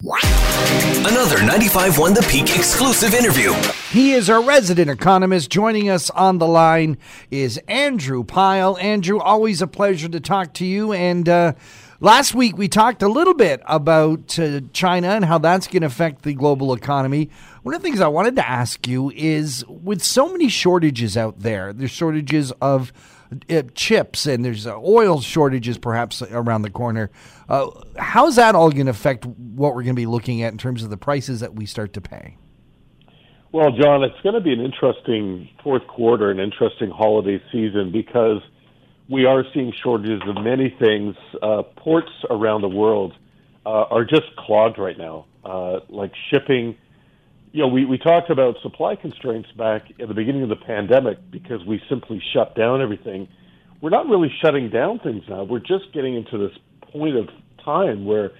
Another 95.1 The Peak exclusive interview. He is our resident economist. Joining us on the line is Andrew Pyle. Andrew, always a pleasure to talk to you. And uh, last week we talked a little bit about uh, China and how that's going to affect the global economy. One of the things I wanted to ask you is with so many shortages out there, there's shortages of chips and there's uh, oil shortages perhaps around the corner. Uh, how's that all going to affect what we're going to be looking at in terms of the prices that we start to pay? Well, John, it's going to be an interesting fourth quarter, an interesting holiday season because we are seeing shortages of many things. Uh, ports around the world uh, are just clogged right now, uh, like shipping. You know, we, we talked about supply constraints back at the beginning of the pandemic because we simply shut down everything. We're not really shutting down things now. We're just getting into this point of time where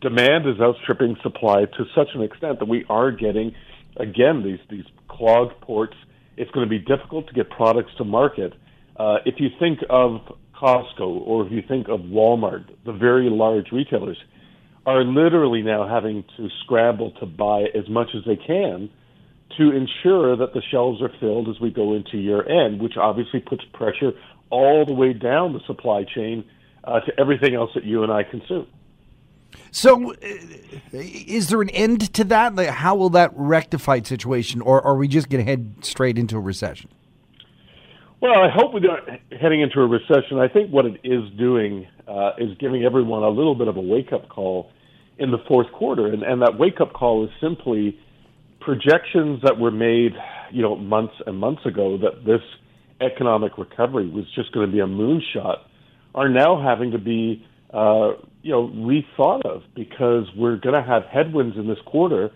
demand is outstripping supply to such an extent that we are getting again, these these clogged ports. It's going to be difficult to get products to market. Uh, if you think of Costco or if you think of Walmart, the very large retailers are literally now having to scramble to buy as much as they can to ensure that the shelves are filled as we go into year end, which obviously puts pressure all the way down the supply chain uh, to everything else that you and I consume. So, uh, is there an end to that? Like, how will that rectified situation, or, or are we just going to head straight into a recession? Well, I hope we're not heading into a recession. I think what it is doing uh, is giving everyone a little bit of a wake up call in the fourth quarter, and, and that wake up call is simply projections that were made, you know, months and months ago that this economic recovery was just going to be a moonshot, are now having to be uh, you know, rethought of because we're going to have headwinds in this quarter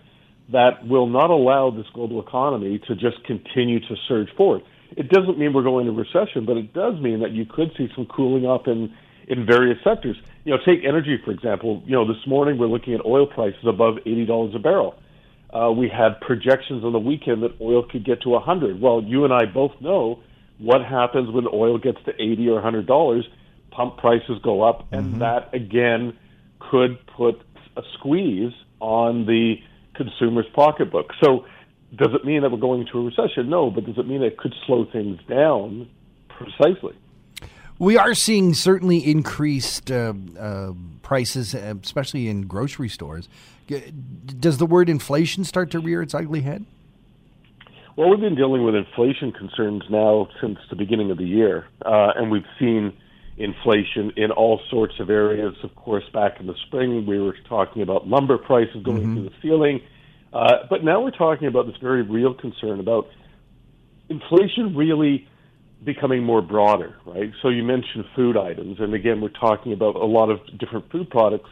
that will not allow this global economy to just continue to surge forward. It doesn't mean we're going into recession, but it does mean that you could see some cooling off in in various sectors. You know, take energy for example. You know, this morning we're looking at oil prices above eighty dollars a barrel. Uh, we had projections on the weekend that oil could get to a hundred. Well, you and I both know what happens when oil gets to eighty or hundred dollars pump prices go up, and mm-hmm. that again could put a squeeze on the consumer's pocketbook. So, does it mean that we're going into a recession? No, but does it mean it could slow things down? Precisely. We are seeing certainly increased uh, uh, prices, especially in grocery stores. Does the word inflation start to rear its ugly head? Well, we've been dealing with inflation concerns now since the beginning of the year, uh, and we've seen inflation in all sorts of areas. Of course, back in the spring, we were talking about lumber prices going mm-hmm. through the ceiling. Uh, but now we're talking about this very real concern about inflation really becoming more broader, right? So you mentioned food items, and again, we're talking about a lot of different food products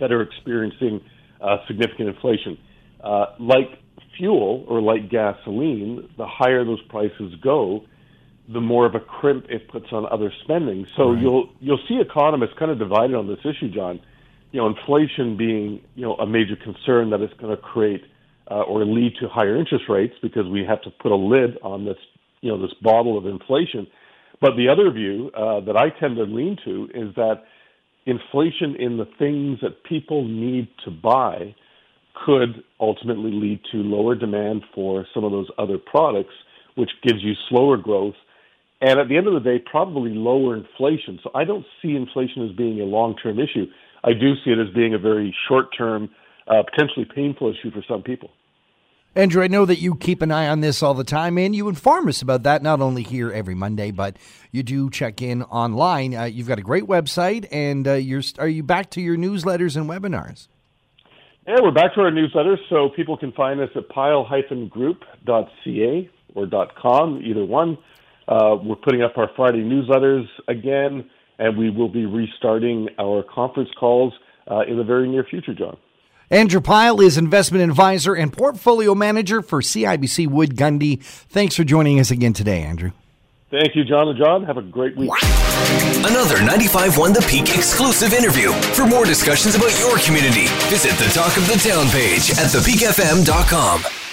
that are experiencing uh, significant inflation. Uh, like fuel or like gasoline, the higher those prices go, the more of a crimp it puts on other spending. So right. you'll you'll see economists kind of divided on this issue, John. You know, inflation being you know a major concern that it's going to create uh, or lead to higher interest rates because we have to put a lid on this you know this bottle of inflation. But the other view uh, that I tend to lean to is that inflation in the things that people need to buy could ultimately lead to lower demand for some of those other products, which gives you slower growth and at the end of the day, probably lower inflation. So I don't see inflation as being a long term issue. I do see it as being a very short term, uh, potentially painful issue for some people. Andrew, I know that you keep an eye on this all the time, and you inform us about that not only here every Monday, but you do check in online. Uh, you've got a great website, and uh, you're are you back to your newsletters and webinars? Yeah, we're back to our newsletters, so people can find us at pyle-group.ca or .com, either one. Uh, we're putting up our Friday newsletters again, and we will be restarting our conference calls uh, in the very near future, John. Andrew Pyle is investment advisor and portfolio manager for CIBC Wood Gundy. Thanks for joining us again today, Andrew. Thank you, John and John. Have a great week. Another 95.1 The Peak exclusive interview. For more discussions about your community, visit the Talk of the Town page at thepeakfm.com.